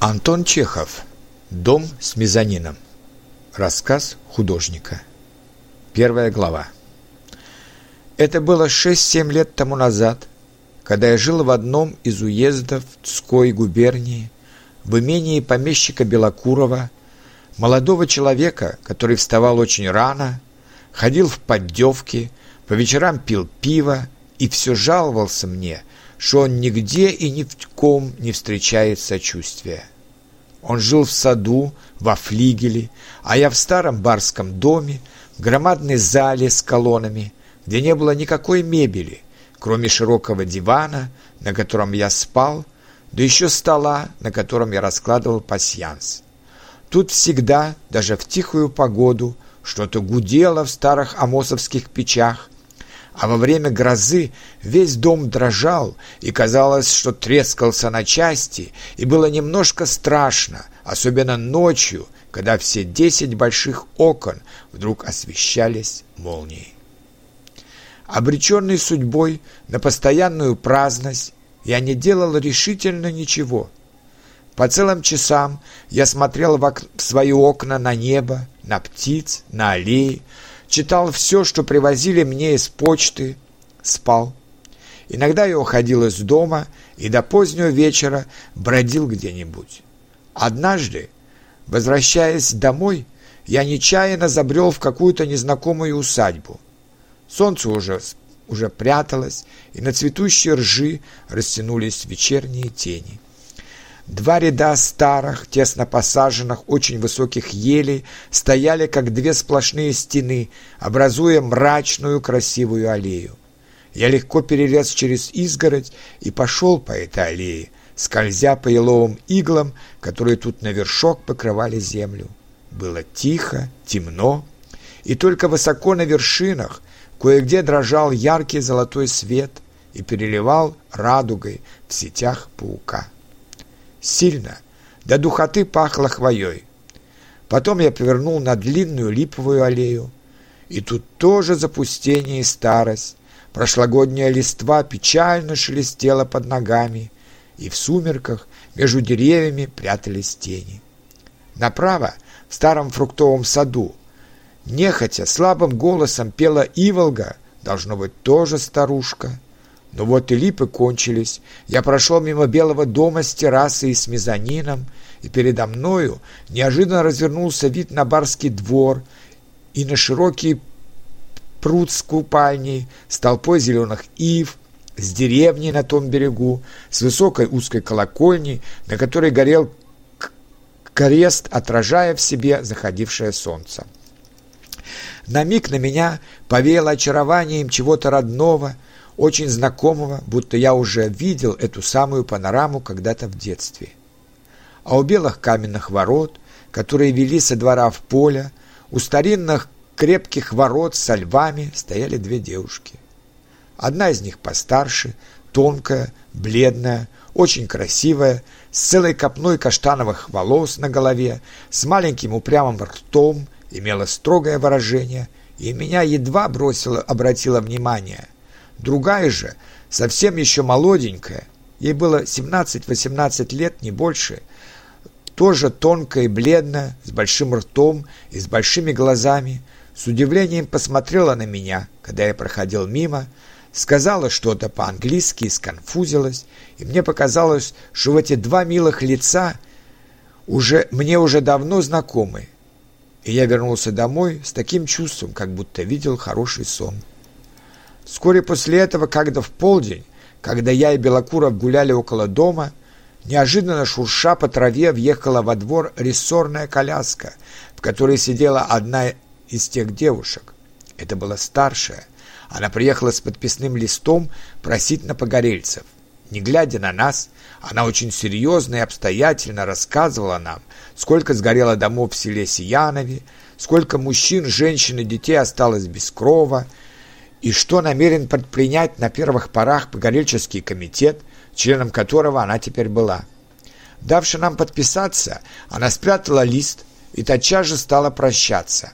Антон Чехов. Дом с мезонином. Рассказ художника. Первая глава. Это было 6-7 лет тому назад, когда я жил в одном из уездов Тской губернии, в имении помещика Белокурова, молодого человека, который вставал очень рано, ходил в поддевки, по вечерам пил пиво и все жаловался мне, что он нигде и ни в ком не встречает сочувствия. Он жил в саду, во флигеле, а я в старом барском доме, в громадной зале с колоннами, где не было никакой мебели, кроме широкого дивана, на котором я спал, да еще стола, на котором я раскладывал пасьянс. Тут всегда, даже в тихую погоду, что-то гудело в старых амосовских печах, а во время грозы весь дом дрожал, и казалось, что трескался на части, и было немножко страшно, особенно ночью, когда все десять больших окон вдруг освещались молнией. Обреченный судьбой на постоянную праздность, я не делал решительно ничего. По целым часам я смотрел в, ок- в свои окна на небо, на птиц, на аллеи, читал все, что привозили мне из почты, спал. Иногда я уходил из дома и до позднего вечера бродил где-нибудь. Однажды, возвращаясь домой, я нечаянно забрел в какую-то незнакомую усадьбу. Солнце уже, уже пряталось, и на цветущей ржи растянулись вечерние тени. Два ряда старых, тесно посаженных, очень высоких елей стояли, как две сплошные стены, образуя мрачную красивую аллею. Я легко перелез через изгородь и пошел по этой аллее, скользя по еловым иглам, которые тут на вершок покрывали землю. Было тихо, темно, и только высоко на вершинах кое-где дрожал яркий золотой свет и переливал радугой в сетях паука. Сильно, до духоты пахло хвоей. Потом я повернул на длинную липовую аллею, и тут тоже запустение и старость. Прошлогодняя листва печально шелестела под ногами, и в сумерках между деревьями прятались тени. Направо, в старом фруктовом саду, нехотя слабым голосом пела Иволга, должно быть, тоже старушка. Но вот и липы кончились. Я прошел мимо белого дома с террасой и с мезонином, и передо мною неожиданно развернулся вид на барский двор и на широкий пруд с купальней, с толпой зеленых ив, с деревней на том берегу, с высокой узкой колокольней, на которой горел крест, отражая в себе заходившее солнце. На миг на меня повеяло очарованием чего-то родного, очень знакомого, будто я уже видел эту самую панораму когда-то в детстве. А у белых каменных ворот, которые вели со двора в поле, у старинных крепких ворот со львами стояли две девушки. Одна из них постарше, тонкая, бледная, очень красивая, с целой копной каштановых волос на голове, с маленьким упрямым ртом, имела строгое выражение и меня едва бросила, обратила внимание. Другая же, совсем еще молоденькая, ей было 17-18 лет, не больше, тоже тонкая и бледная, с большим ртом и с большими глазами, с удивлением посмотрела на меня, когда я проходил мимо, сказала что-то по-английски и сконфузилась, и мне показалось, что в эти два милых лица уже, мне уже давно знакомы, и я вернулся домой с таким чувством, как будто видел хороший сон. Вскоре после этого, когда в полдень, когда я и Белокуров гуляли около дома, неожиданно шурша по траве въехала во двор рессорная коляска, в которой сидела одна из тех девушек. Это была старшая. Она приехала с подписным листом просить на погорельцев. Не глядя на нас, она очень серьезно и обстоятельно рассказывала нам, сколько сгорело домов в селе Сиянове, сколько мужчин, женщин и детей осталось без крова, и что намерен предпринять на первых порах погорельческий комитет, членом которого она теперь была. Давши нам подписаться, она спрятала лист и тотчас же стала прощаться.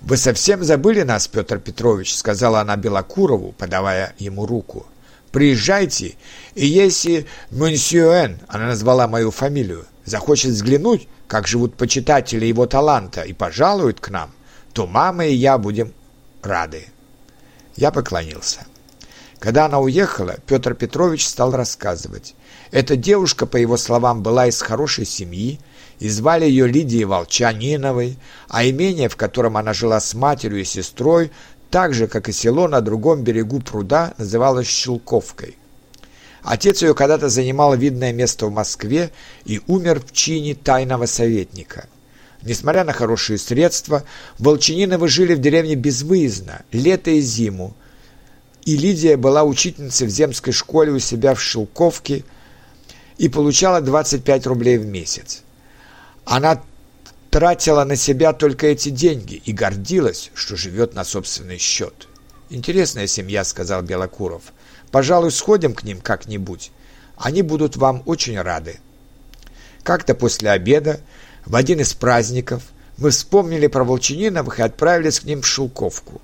«Вы совсем забыли нас, Петр Петрович», — сказала она Белокурову, подавая ему руку. Приезжайте, и если Мюнсюэн, она назвала мою фамилию, захочет взглянуть, как живут почитатели его таланта, и пожалуют к нам, то мама и я будем рады». Я поклонился. Когда она уехала, Петр Петрович стал рассказывать. Эта девушка, по его словам, была из хорошей семьи, и звали ее Лидией Волчаниновой, а имение, в котором она жила с матерью и сестрой, так же, как и село на другом берегу пруда, называлось Щелковкой. Отец ее когда-то занимал видное место в Москве и умер в чине тайного советника. Несмотря на хорошие средства, Волчаниновы жили в деревне безвыездно, лето и зиму, и Лидия была учительницей в земской школе у себя в Щелковке и получала 25 рублей в месяц. Она тратила на себя только эти деньги и гордилась, что живет на собственный счет. «Интересная семья», — сказал Белокуров. «Пожалуй, сходим к ним как-нибудь. Они будут вам очень рады». Как-то после обеда, в один из праздников, мы вспомнили про Волчининовых и отправились к ним в Шелковку.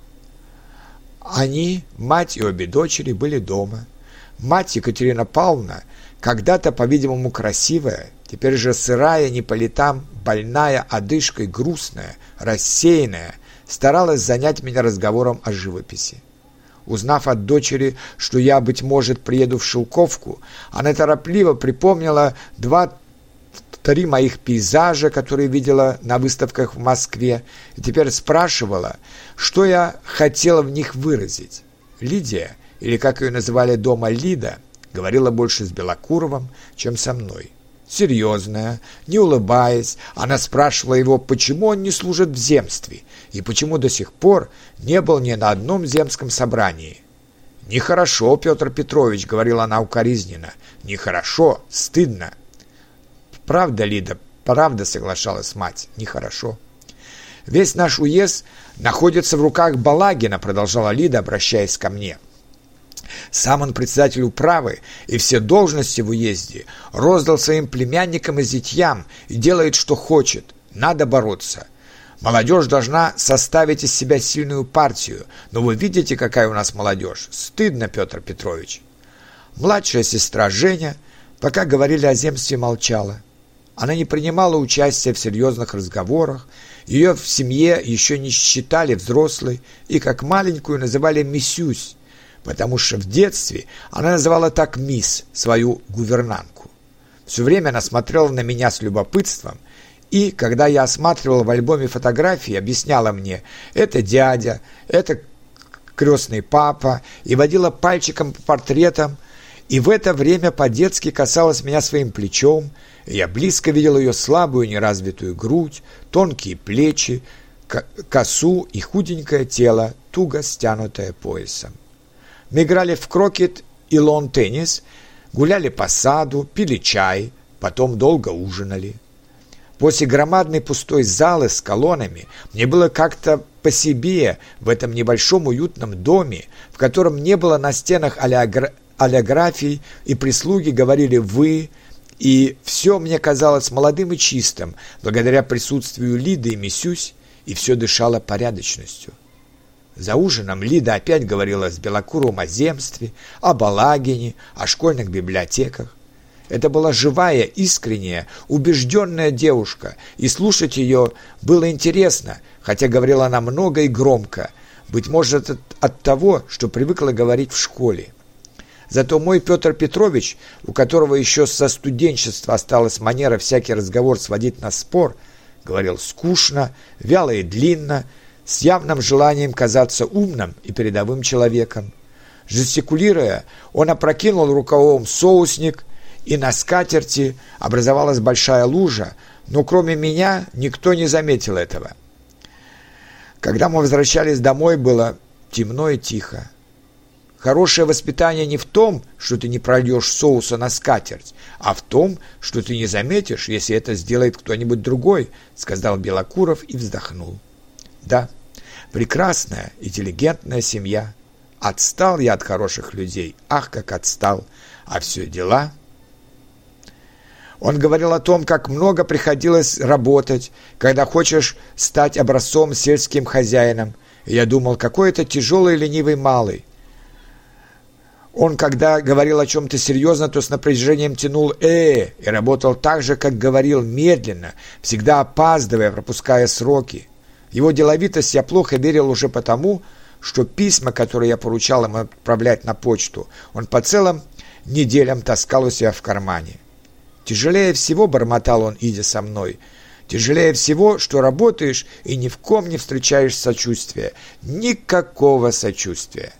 Они, мать и обе дочери, были дома. Мать Екатерина Павловна, когда-то, по-видимому, красивая, теперь же сырая, не по летам, больная, одышкой, грустная, рассеянная, старалась занять меня разговором о живописи. Узнав от дочери, что я, быть может, приеду в Шелковку, она торопливо припомнила два три моих пейзажа, которые видела на выставках в Москве, и теперь спрашивала, что я хотела в них выразить. Лидия, или как ее называли дома Лида, говорила больше с Белокуровым, чем со мной. Серьезная, не улыбаясь, она спрашивала его, почему он не служит в земстве и почему до сих пор не был ни на одном земском собрании. «Нехорошо, Петр Петрович», — говорила она укоризненно, — «нехорошо, стыдно». «Правда, Лида, правда», — соглашалась мать, — «нехорошо». «Весь наш уезд находится в руках Балагина», — продолжала Лида, обращаясь ко мне. Сам он председатель управы и все должности в уезде роздал своим племянникам и зятьям и делает, что хочет. Надо бороться. Молодежь должна составить из себя сильную партию, но вы видите, какая у нас молодежь. Стыдно, Петр Петрович. Младшая сестра Женя, пока говорили о земстве, молчала. Она не принимала участия в серьезных разговорах, ее в семье еще не считали взрослой и как маленькую называли «миссюсь», потому что в детстве она называла так мисс, свою гувернантку. Все время она смотрела на меня с любопытством, и, когда я осматривал в альбоме фотографии, объясняла мне, это дядя, это крестный папа, и водила пальчиком по портретам, и в это время по-детски касалась меня своим плечом, я близко видел ее слабую неразвитую грудь, тонкие плечи, косу и худенькое тело, туго стянутое поясом. Мы играли в крокет и лон-теннис, гуляли по саду, пили чай, потом долго ужинали. После громадной пустой залы с колоннами мне было как-то по себе в этом небольшом уютном доме, в котором не было на стенах олеографий, и прислуги говорили «вы», и все мне казалось молодым и чистым, благодаря присутствию Лиды и Мисюсь, и все дышало порядочностью. За ужином Лида опять говорила с Белокуровым о земстве, о Балагине, о школьных библиотеках. Это была живая, искренняя, убежденная девушка, и слушать ее было интересно, хотя говорила она много и громко, быть может от того, что привыкла говорить в школе. Зато мой Петр Петрович, у которого еще со студенчества осталась манера всякий разговор сводить на спор, говорил скучно, вяло и длинно, с явным желанием казаться умным и передовым человеком. Жестикулируя, он опрокинул рукавом соусник, и на скатерти образовалась большая лужа, но кроме меня никто не заметил этого. Когда мы возвращались домой, было темно и тихо. Хорошее воспитание не в том, что ты не прольешь соуса на скатерть, а в том, что ты не заметишь, если это сделает кто-нибудь другой, сказал Белокуров и вздохнул. Да, прекрасная, интеллигентная семья. Отстал я от хороших людей, ах, как отстал. А все дела... Он говорил о том, как много приходилось работать, когда хочешь стать образцом сельским хозяином. И я думал, какой это тяжелый ленивый малый. Он, когда говорил о чем-то серьезно, то с напряжением тянул «э» и работал так же, как говорил, медленно, всегда опаздывая, пропуская сроки. Его деловитость я плохо верил уже потому, что письма, которые я поручал ему отправлять на почту, он по целым неделям таскал у себя в кармане. Тяжелее всего, бормотал он, идя со мной, тяжелее всего, что работаешь и ни в ком не встречаешь сочувствия. Никакого сочувствия.